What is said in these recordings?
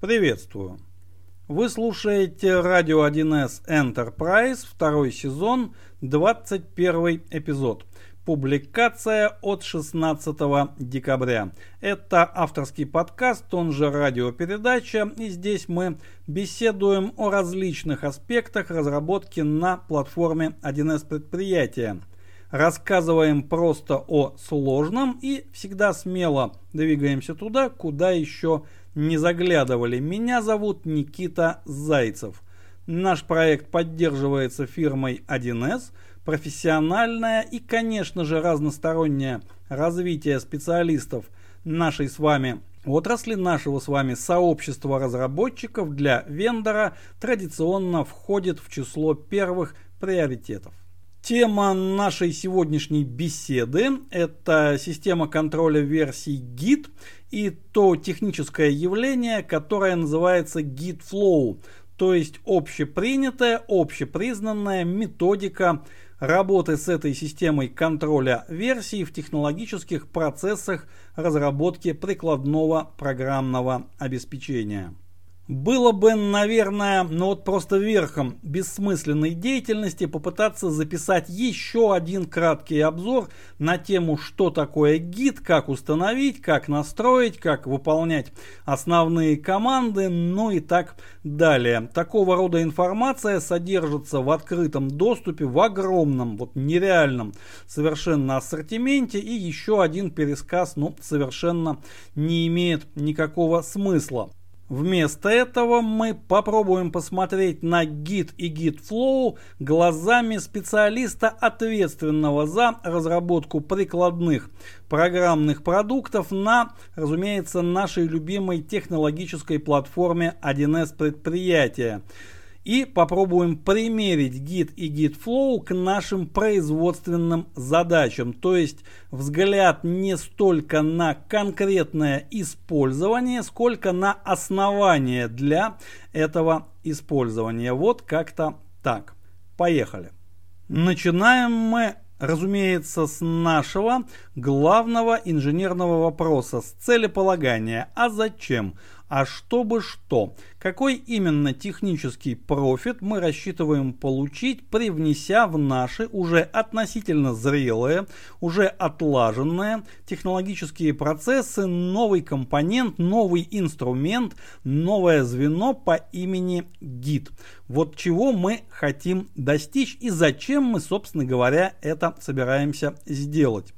Приветствую! Вы слушаете радио 1С Enterprise, второй сезон, 21 эпизод. Публикация от 16 декабря. Это авторский подкаст, он же радиопередача, и здесь мы беседуем о различных аспектах разработки на платформе 1С предприятия. Рассказываем просто о сложном и всегда смело двигаемся туда, куда еще заглядывали. Меня зовут Никита Зайцев. Наш проект поддерживается фирмой 1С, профессиональное и, конечно же, разностороннее развитие специалистов нашей с вами отрасли, нашего с вами сообщества разработчиков для вендора традиционно входит в число первых приоритетов. Тема нашей сегодняшней беседы – это система контроля версий Git и то техническое явление, которое называется Git Flow, то есть общепринятая, общепризнанная методика работы с этой системой контроля версий в технологических процессах разработки прикладного программного обеспечения. Было бы, наверное, ну вот просто верхом бессмысленной деятельности попытаться записать еще один краткий обзор на тему, что такое гид, как установить, как настроить, как выполнять основные команды, ну и так далее. Такого рода информация содержится в открытом доступе в огромном, вот нереальном совершенно ассортименте и еще один пересказ, ну, совершенно не имеет никакого смысла. Вместо этого мы попробуем посмотреть на Git и Git Flow глазами специалиста, ответственного за разработку прикладных программных продуктов на, разумеется, нашей любимой технологической платформе 1С предприятия и попробуем примерить Git и Git Flow к нашим производственным задачам. То есть взгляд не столько на конкретное использование, сколько на основание для этого использования. Вот как-то так. Поехали. Начинаем мы разумеется, с нашего главного инженерного вопроса, с целеполагания. А зачем? А чтобы что? Какой именно технический профит мы рассчитываем получить, привнеся в наши уже относительно зрелые, уже отлаженные технологические процессы новый компонент, новый инструмент, новое звено по имени гид. Вот чего мы хотим достичь и зачем мы, собственно говоря, это собираемся сделать.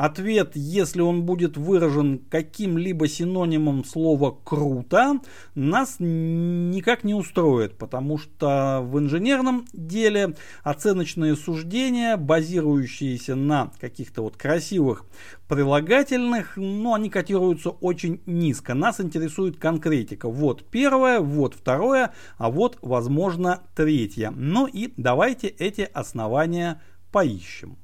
Ответ, если он будет выражен каким-либо синонимом слова «круто», нас никак не устроит, потому что в инженерном деле оценочные суждения, базирующиеся на каких-то вот красивых прилагательных, но они котируются очень низко. Нас интересует конкретика. Вот первое, вот второе, а вот, возможно, третье. Ну и давайте эти основания поищем.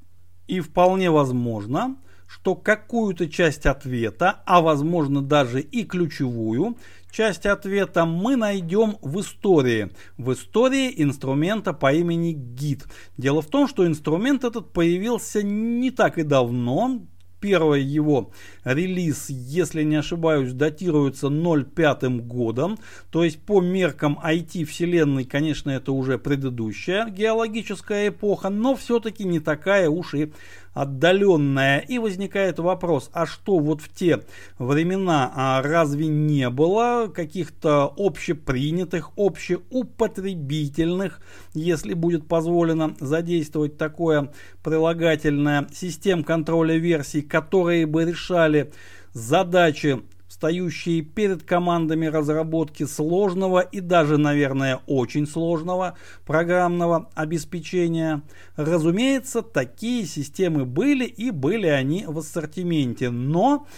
И вполне возможно, что какую-то часть ответа, а возможно даже и ключевую часть ответа мы найдем в истории. В истории инструмента по имени Git. Дело в том, что инструмент этот появился не так и давно, Первый его релиз, если не ошибаюсь, датируется 0,5 годом. То есть по меркам IT-вселенной, конечно, это уже предыдущая геологическая эпоха, но все-таки не такая уж и отдаленная. И возникает вопрос, а что вот в те времена а разве не было каких-то общепринятых, общеупотребительных, если будет позволено задействовать такое прилагательное, систем контроля версий, которые бы решали задачи стоящие перед командами разработки сложного и даже, наверное, очень сложного программного обеспечения. Разумеется, такие системы были и были они в ассортименте, но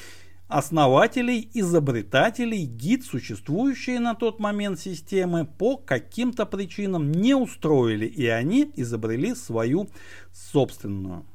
основателей, изобретателей гид, существующие на тот момент системы, по каким-то причинам не устроили, и они изобрели свою собственную.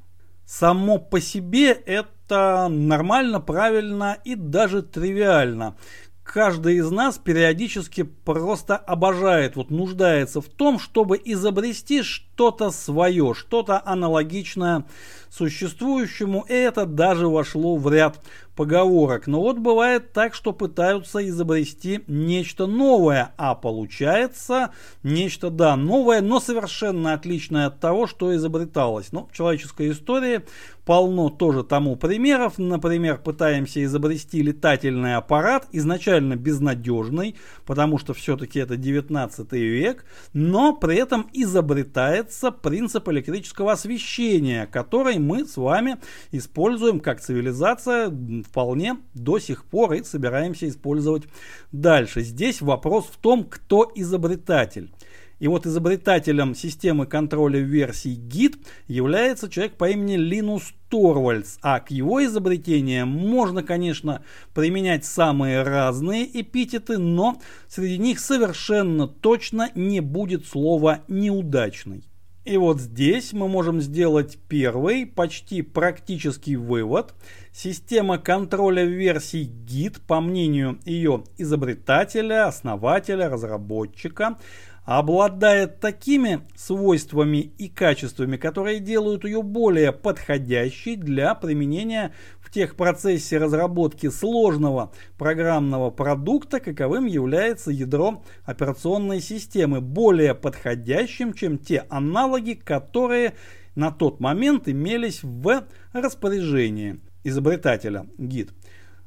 Само по себе это нормально, правильно и даже тривиально. Каждый из нас периодически просто обожает, вот нуждается в том, чтобы изобрести что-то свое, что-то аналогичное существующему, и это даже вошло в ряд поговорок. Но вот бывает так, что пытаются изобрести нечто новое, а получается нечто, да, новое, но совершенно отличное от того, что изобреталось. Ну, в человеческой истории полно тоже тому примеров. Например, пытаемся изобрести летательный аппарат, изначально безнадежный, потому что все-таки это 19 век, но при этом изобретается принцип электрического освещения, который мы с вами используем как цивилизация вполне до сих пор и собираемся использовать дальше. Здесь вопрос в том, кто изобретатель. И вот изобретателем системы контроля версий Git является человек по имени Линус Торвальдс, а к его изобретениям можно, конечно, применять самые разные эпитеты, но среди них совершенно точно не будет слова «неудачный». И вот здесь мы можем сделать первый, почти практический вывод. Система контроля версий Git, по мнению ее изобретателя, основателя, разработчика, обладает такими свойствами и качествами, которые делают ее более подходящей для применения в техпроцессе разработки сложного программного продукта, каковым является ядро операционной системы, более подходящим, чем те аналоги, которые на тот момент имелись в распоряжении изобретателя гид.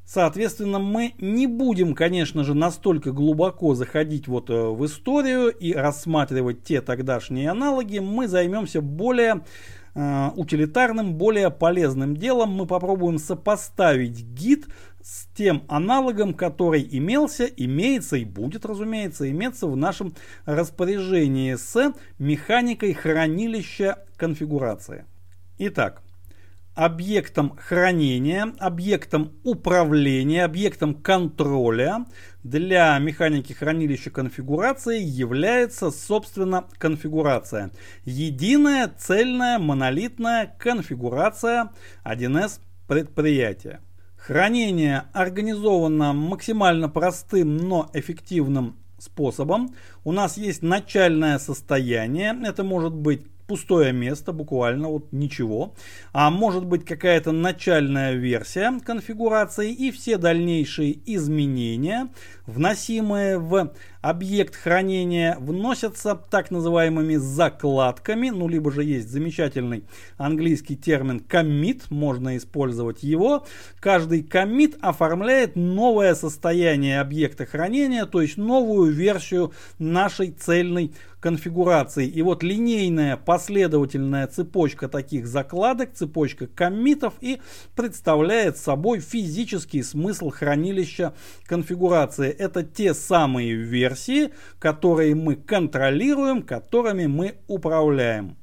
Соответственно, мы не будем, конечно же, настолько глубоко заходить вот э, в историю и рассматривать те тогдашние аналоги. Мы займемся более э, утилитарным, более полезным делом. Мы попробуем сопоставить гид с тем аналогом, который имелся, имеется и будет, разумеется, иметься в нашем распоряжении с механикой хранилища конфигурации. Итак, объектом хранения, объектом управления, объектом контроля для механики хранилища конфигурации является, собственно, конфигурация. Единая, цельная, монолитная конфигурация 1С предприятия. Хранение организовано максимально простым, но эффективным способом. У нас есть начальное состояние, это может быть пустое место, буквально вот ничего. А может быть какая-то начальная версия конфигурации и все дальнейшие изменения, вносимые в объект хранения, вносятся так называемыми закладками, ну либо же есть замечательный английский термин commit, можно использовать его. Каждый commit оформляет новое состояние объекта хранения, то есть новую версию нашей цельной конфигурации. И вот линейная последовательная цепочка таких закладок, цепочка коммитов и представляет собой физический смысл хранилища конфигурации. Это те самые версии, которые мы контролируем, которыми мы управляем.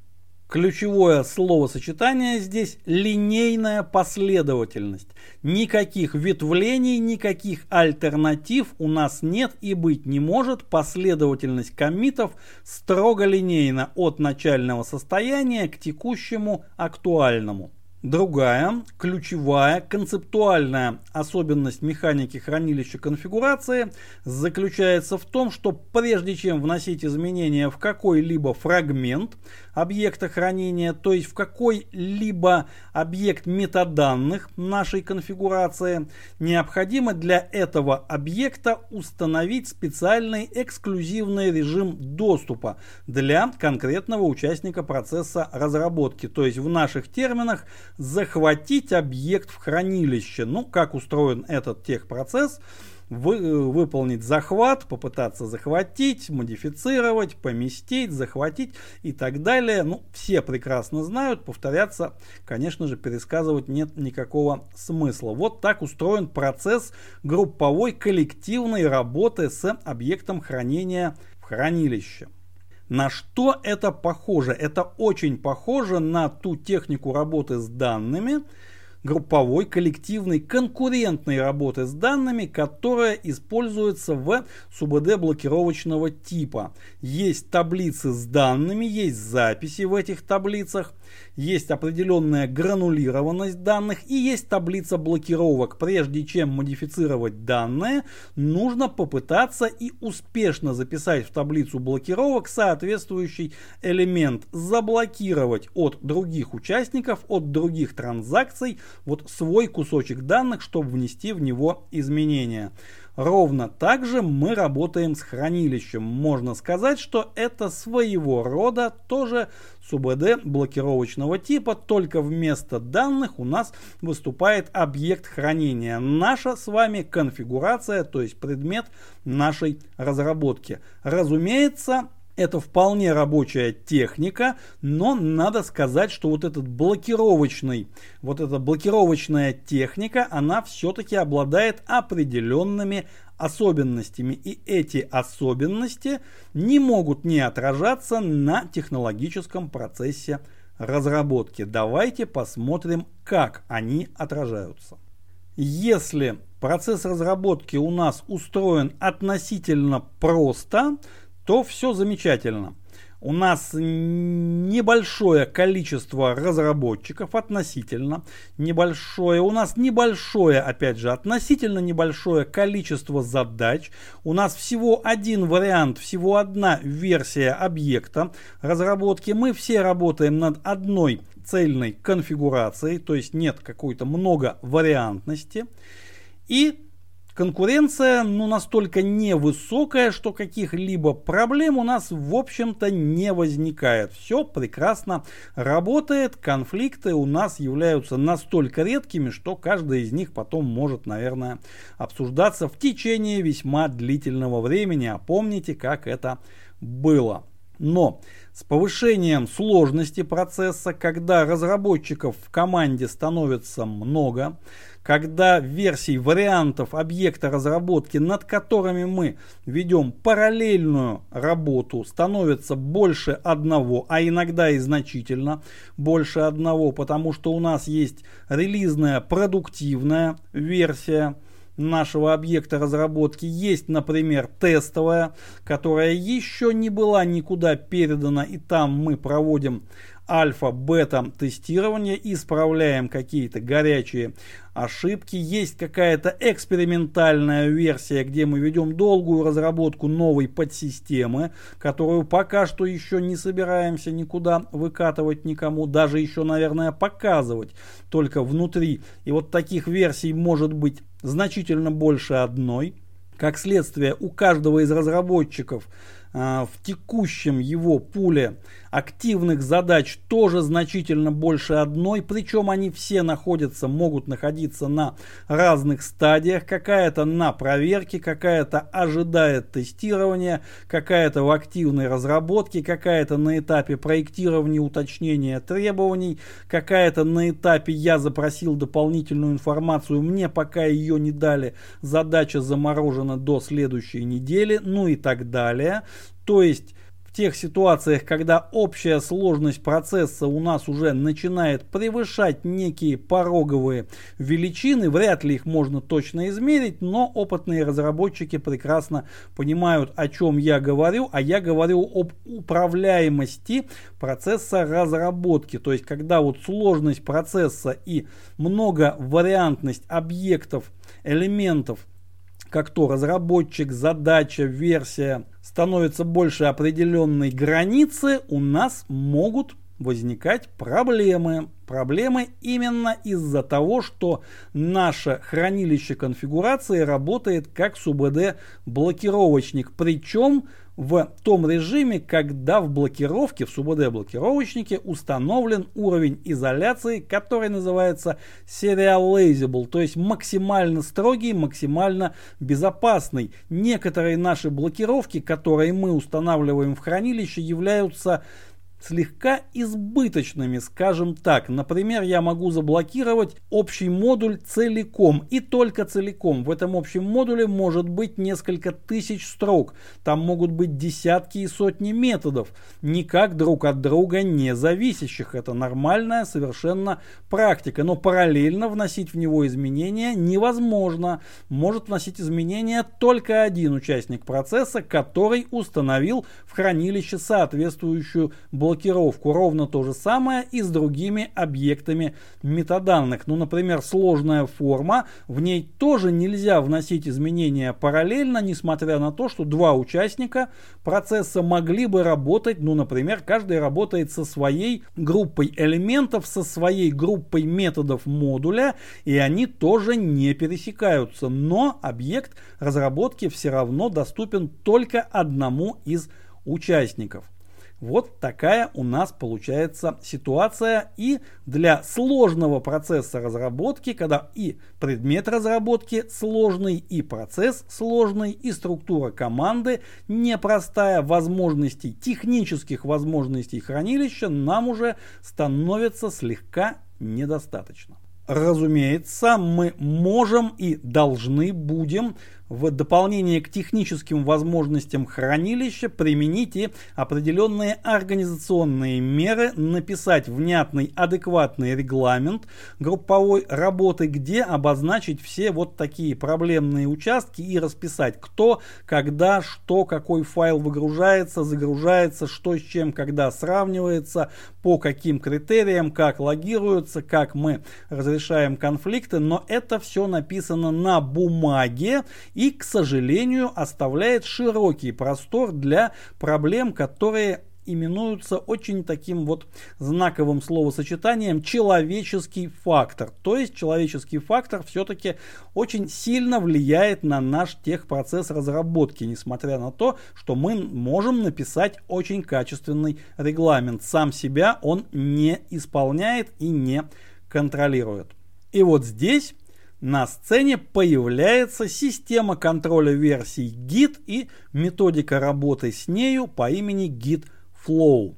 Ключевое словосочетание здесь линейная последовательность. Никаких ветвлений, никаких альтернатив у нас нет и быть не может. Последовательность комитов строго линейна от начального состояния к текущему актуальному. Другая, ключевая, концептуальная особенность механики хранилища конфигурации заключается в том, что прежде чем вносить изменения в какой-либо фрагмент объекта хранения, то есть в какой-либо объект метаданных нашей конфигурации, необходимо для этого объекта установить специальный эксклюзивный режим доступа для конкретного участника процесса разработки. То есть в наших терминах захватить объект в хранилище. Ну, как устроен этот техпроцесс, вы, э, выполнить захват, попытаться захватить, модифицировать, поместить, захватить и так далее. Ну, все прекрасно знают, повторяться, конечно же, пересказывать нет никакого смысла. Вот так устроен процесс групповой коллективной работы с объектом хранения в хранилище. На что это похоже? Это очень похоже на ту технику работы с данными, групповой, коллективной, конкурентной работы с данными, которая используется в СУБД блокировочного типа. Есть таблицы с данными, есть записи в этих таблицах, есть определенная гранулированность данных и есть таблица блокировок. Прежде чем модифицировать данные, нужно попытаться и успешно записать в таблицу блокировок соответствующий элемент, заблокировать от других участников, от других транзакций вот свой кусочек данных, чтобы внести в него изменения. Ровно так же мы работаем с хранилищем. Можно сказать, что это своего рода тоже СУБД блокировочного типа, только вместо данных у нас выступает объект хранения. Наша с вами конфигурация, то есть предмет нашей разработки. Разумеется, это вполне рабочая техника, но надо сказать, что вот этот блокировочный, вот эта блокировочная техника, она все-таки обладает определенными особенностями. И эти особенности не могут не отражаться на технологическом процессе разработки. Давайте посмотрим, как они отражаются. Если процесс разработки у нас устроен относительно просто, то все замечательно. У нас небольшое количество разработчиков относительно небольшое. У нас небольшое, опять же, относительно небольшое количество задач. У нас всего один вариант, всего одна версия объекта разработки. Мы все работаем над одной цельной конфигурацией, то есть нет какой-то много вариантности. И Конкуренция ну, настолько невысокая, что каких-либо проблем у нас в общем-то не возникает. Все прекрасно работает, конфликты у нас являются настолько редкими, что каждый из них потом может, наверное, обсуждаться в течение весьма длительного времени. А помните, как это было. Но с повышением сложности процесса, когда разработчиков в команде становится много, когда версий вариантов объекта разработки, над которыми мы ведем параллельную работу, становится больше одного, а иногда и значительно больше одного, потому что у нас есть релизная продуктивная версия, нашего объекта разработки есть, например, тестовая, которая еще не была никуда передана, и там мы проводим альфа-бета тестирование, исправляем какие-то горячие ошибки. Есть какая-то экспериментальная версия, где мы ведем долгую разработку новой подсистемы, которую пока что еще не собираемся никуда выкатывать никому, даже еще, наверное, показывать только внутри. И вот таких версий может быть значительно больше одной. Как следствие, у каждого из разработчиков в текущем его пуле активных задач тоже значительно больше одной, причем они все находятся, могут находиться на разных стадиях, какая-то на проверке, какая-то ожидает тестирования, какая-то в активной разработке, какая-то на этапе проектирования, уточнения требований, какая-то на этапе я запросил дополнительную информацию, мне пока ее не дали, задача заморожена до следующей недели, ну и так далее. То есть в тех ситуациях, когда общая сложность процесса у нас уже начинает превышать некие пороговые величины, вряд ли их можно точно измерить, но опытные разработчики прекрасно понимают, о чем я говорю, а я говорю об управляемости процесса разработки, то есть когда вот сложность процесса и многовариантность объектов, элементов как то разработчик, задача, версия становится больше определенной границы, у нас могут возникать проблемы. Проблемы именно из-за того, что наше хранилище конфигурации работает как СУБД блокировочник. Причем в том режиме, когда в блокировке, в СУБД-блокировочнике установлен уровень изоляции, который называется serializable, то есть максимально строгий, максимально безопасный. Некоторые наши блокировки, которые мы устанавливаем в хранилище, являются слегка избыточными, скажем так. Например, я могу заблокировать общий модуль целиком и только целиком. В этом общем модуле может быть несколько тысяч строк. Там могут быть десятки и сотни методов, никак друг от друга не зависящих. Это нормальная совершенно практика. Но параллельно вносить в него изменения невозможно. Может вносить изменения только один участник процесса, который установил в хранилище соответствующую блокировку блокировку. Ровно то же самое и с другими объектами метаданных. Ну, например, сложная форма, в ней тоже нельзя вносить изменения параллельно, несмотря на то, что два участника процесса могли бы работать, ну, например, каждый работает со своей группой элементов, со своей группой методов модуля, и они тоже не пересекаются. Но объект разработки все равно доступен только одному из участников. Вот такая у нас получается ситуация и для сложного процесса разработки, когда и предмет разработки сложный, и процесс сложный, и структура команды непростая, возможностей, технических возможностей хранилища нам уже становится слегка недостаточно. Разумеется, мы можем и должны будем в дополнение к техническим возможностям хранилища применить определенные организационные меры, написать внятный, адекватный регламент групповой работы, где обозначить все вот такие проблемные участки и расписать, кто, когда, что, какой файл выгружается, загружается, что с чем, когда сравнивается, по каким критериям, как логируется, как мы разрешаем конфликты, но это все написано на бумаге и, к сожалению, оставляет широкий простор для проблем, которые именуются очень таким вот знаковым словосочетанием человеческий фактор. То есть человеческий фактор все-таки очень сильно влияет на наш техпроцесс разработки, несмотря на то, что мы можем написать очень качественный регламент. Сам себя он не исполняет и не контролирует. И вот здесь на сцене появляется система контроля версий Git и методика работы с нею по имени Git Flow.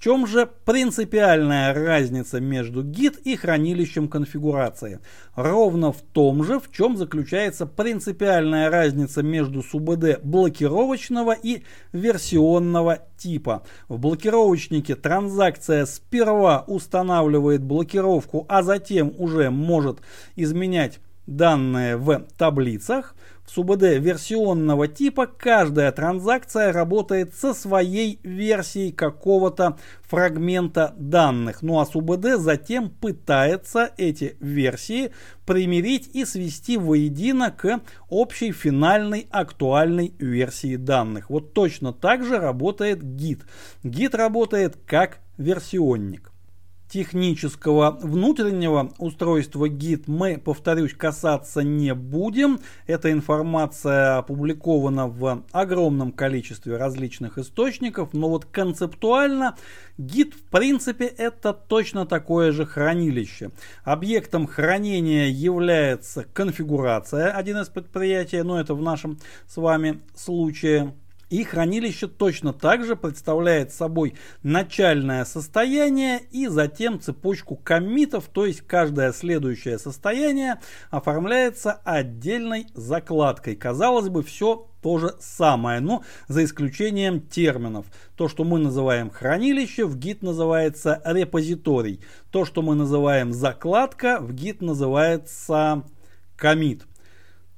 В чем же принципиальная разница между Git и хранилищем конфигурации? Ровно в том же, в чем заключается принципиальная разница между СУБД блокировочного и версионного типа. В блокировочнике транзакция сперва устанавливает блокировку, а затем уже может изменять данные в таблицах. В СУБД версионного типа каждая транзакция работает со своей версией какого-то фрагмента данных. Ну а СУБД затем пытается эти версии примирить и свести воедино к общей финальной актуальной версии данных. Вот точно так же работает Git. Git работает как версионник технического внутреннего устройства гид мы, повторюсь, касаться не будем. Эта информация опубликована в огромном количестве различных источников, но вот концептуально гид в принципе это точно такое же хранилище. Объектом хранения является конфигурация, один из предприятий, но это в нашем с вами случае и хранилище точно так же представляет собой начальное состояние и затем цепочку коммитов, то есть каждое следующее состояние оформляется отдельной закладкой. Казалось бы, все то же самое, но за исключением терминов. То, что мы называем хранилище, в Git называется репозиторий. То, что мы называем закладка, в Git называется комит.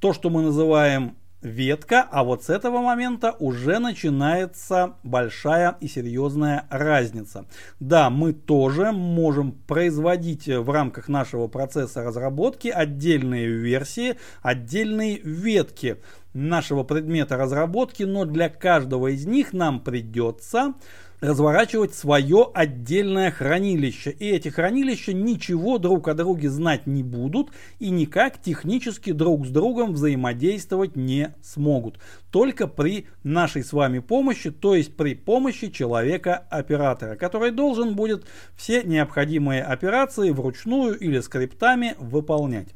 То, что мы называем ветка, а вот с этого момента уже начинается большая и серьезная разница. Да, мы тоже можем производить в рамках нашего процесса разработки отдельные версии, отдельные ветки нашего предмета разработки, но для каждого из них нам придется разворачивать свое отдельное хранилище. И эти хранилища ничего друг о друге знать не будут и никак технически друг с другом взаимодействовать не смогут. Только при нашей с вами помощи, то есть при помощи человека-оператора, который должен будет все необходимые операции вручную или скриптами выполнять.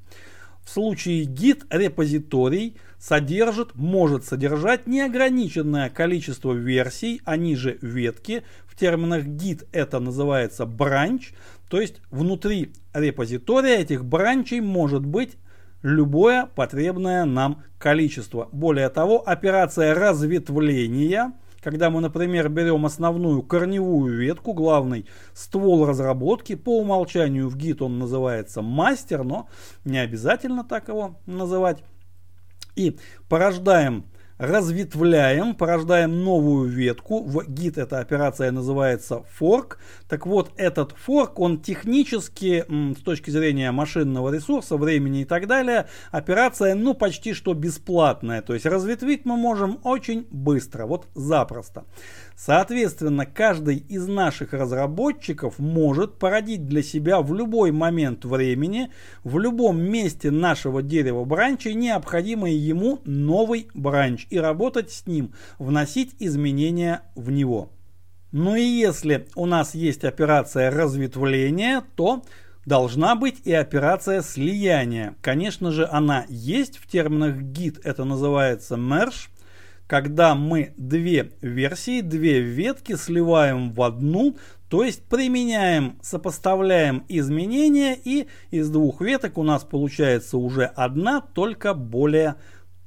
В случае git репозиторий содержит, может содержать неограниченное количество версий, они же ветки. В терминах git это называется бранч, то есть внутри репозитория этих бранчей может быть любое потребное нам количество. Более того, операция разветвления – когда мы, например, берем основную корневую ветку, главный ствол разработки, по умолчанию в Git он называется мастер, но не обязательно так его называть. И порождаем разветвляем, порождаем новую ветку. В Git эта операция называется fork. Так вот, этот fork, он технически, с точки зрения машинного ресурса, времени и так далее, операция, ну, почти что бесплатная. То есть разветвить мы можем очень быстро, вот запросто. Соответственно, каждый из наших разработчиков может породить для себя в любой момент времени, в любом месте нашего дерева бранча необходимый ему новый бранч и работать с ним, вносить изменения в него. Ну и если у нас есть операция разветвления, то должна быть и операция слияния. Конечно же, она есть в терминах Git, это называется merge когда мы две версии, две ветки сливаем в одну, то есть применяем, сопоставляем изменения и из двух веток у нас получается уже одна, только более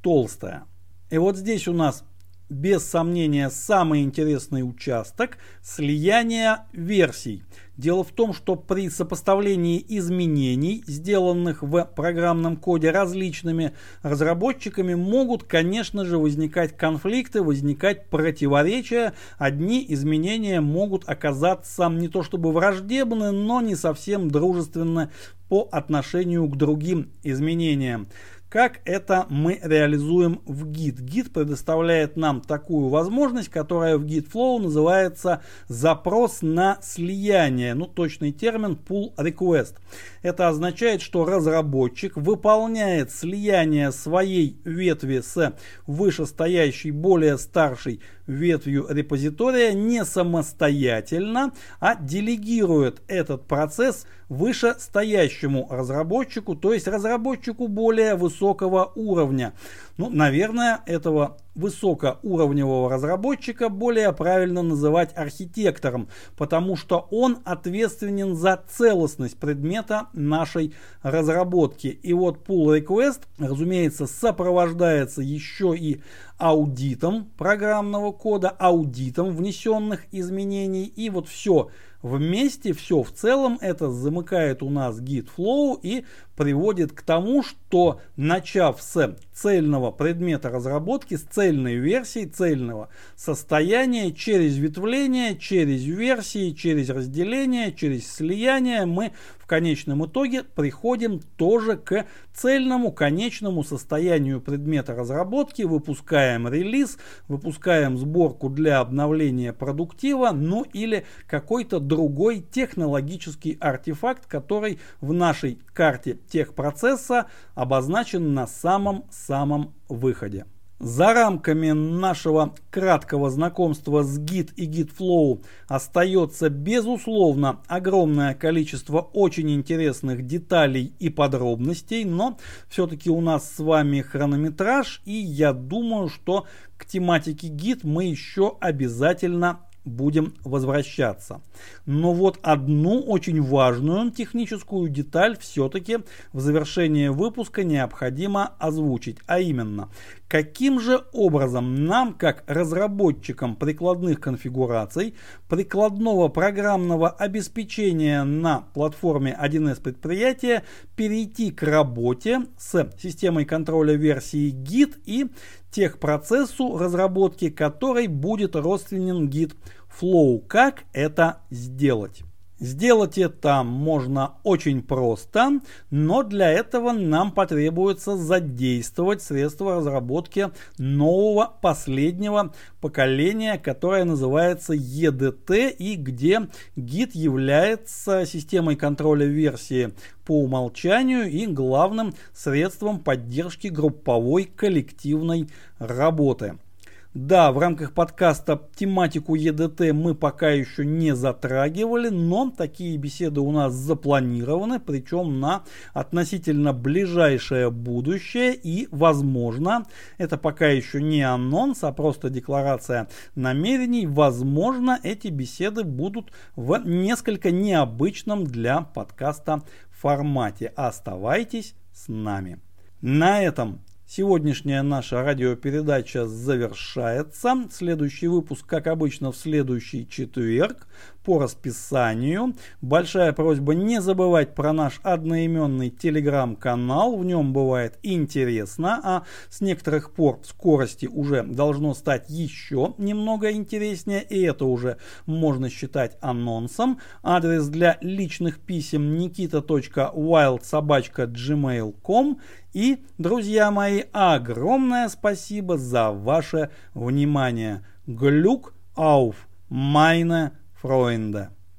толстая. И вот здесь у нас без сомнения самый интересный участок слияния версий. Дело в том, что при сопоставлении изменений, сделанных в программном коде различными разработчиками, могут, конечно же, возникать конфликты, возникать противоречия. Одни изменения могут оказаться не то чтобы враждебны, но не совсем дружественны по отношению к другим изменениям. Как это мы реализуем в Git? Git предоставляет нам такую возможность, которая в Git Flow называется запрос на слияние. Ну, точный термин pull request. Это означает, что разработчик выполняет слияние своей ветви с вышестоящей, более старшей ветвью репозитория не самостоятельно, а делегирует этот процесс вышестоящему разработчику, то есть разработчику более высокого уровня. Ну, наверное, этого высокоуровневого разработчика более правильно называть архитектором, потому что он ответственен за целостность предмета нашей разработки. И вот pull request, разумеется, сопровождается еще и аудитом программного кода, аудитом внесенных изменений. И вот все вместе, все в целом это замыкает у нас git flow и приводит к тому, что начав с цельного предмета разработки, с цельной версии, цельного состояния, через ветвление, через версии, через разделение, через слияние, мы в конечном итоге приходим тоже к цельному конечному состоянию предмета разработки, выпускаем релиз, выпускаем сборку для обновления продуктива, ну или какой-то другой технологический артефакт, который в нашей карте техпроцесса обозначен на самом-самом выходе. За рамками нашего краткого знакомства с Git и GitFlow остается безусловно огромное количество очень интересных деталей и подробностей, но все-таки у нас с вами хронометраж и я думаю, что к тематике Git мы еще обязательно будем возвращаться. Но вот одну очень важную техническую деталь все-таки в завершении выпуска необходимо озвучить, а именно, каким же образом нам, как разработчикам прикладных конфигураций, прикладного программного обеспечения на платформе 1С предприятия, перейти к работе с системой контроля версии Git и техпроцессу разработки которой будет родственен Git Flow. Как это сделать? Сделать это можно очень просто, но для этого нам потребуется задействовать средства разработки нового последнего поколения, которое называется EDT и где Git является системой контроля версии по умолчанию и главным средством поддержки групповой коллективной работы. Да, в рамках подкаста тематику ЕДТ мы пока еще не затрагивали, но такие беседы у нас запланированы, причем на относительно ближайшее будущее и, возможно, это пока еще не анонс, а просто декларация намерений, возможно, эти беседы будут в несколько необычном для подкаста формате. Оставайтесь с нами. На этом Сегодняшняя наша радиопередача завершается. Следующий выпуск, как обычно, в следующий четверг по расписанию. Большая просьба не забывать про наш одноименный телеграм-канал. В нем бывает интересно, а с некоторых пор скорости уже должно стать еще немного интереснее. И это уже можно считать анонсом. Адрес для личных писем nikita.wildsobachka.gmail.com и, друзья мои, огромное спасибо за ваше внимание. Глюк ауф, майне Freunde.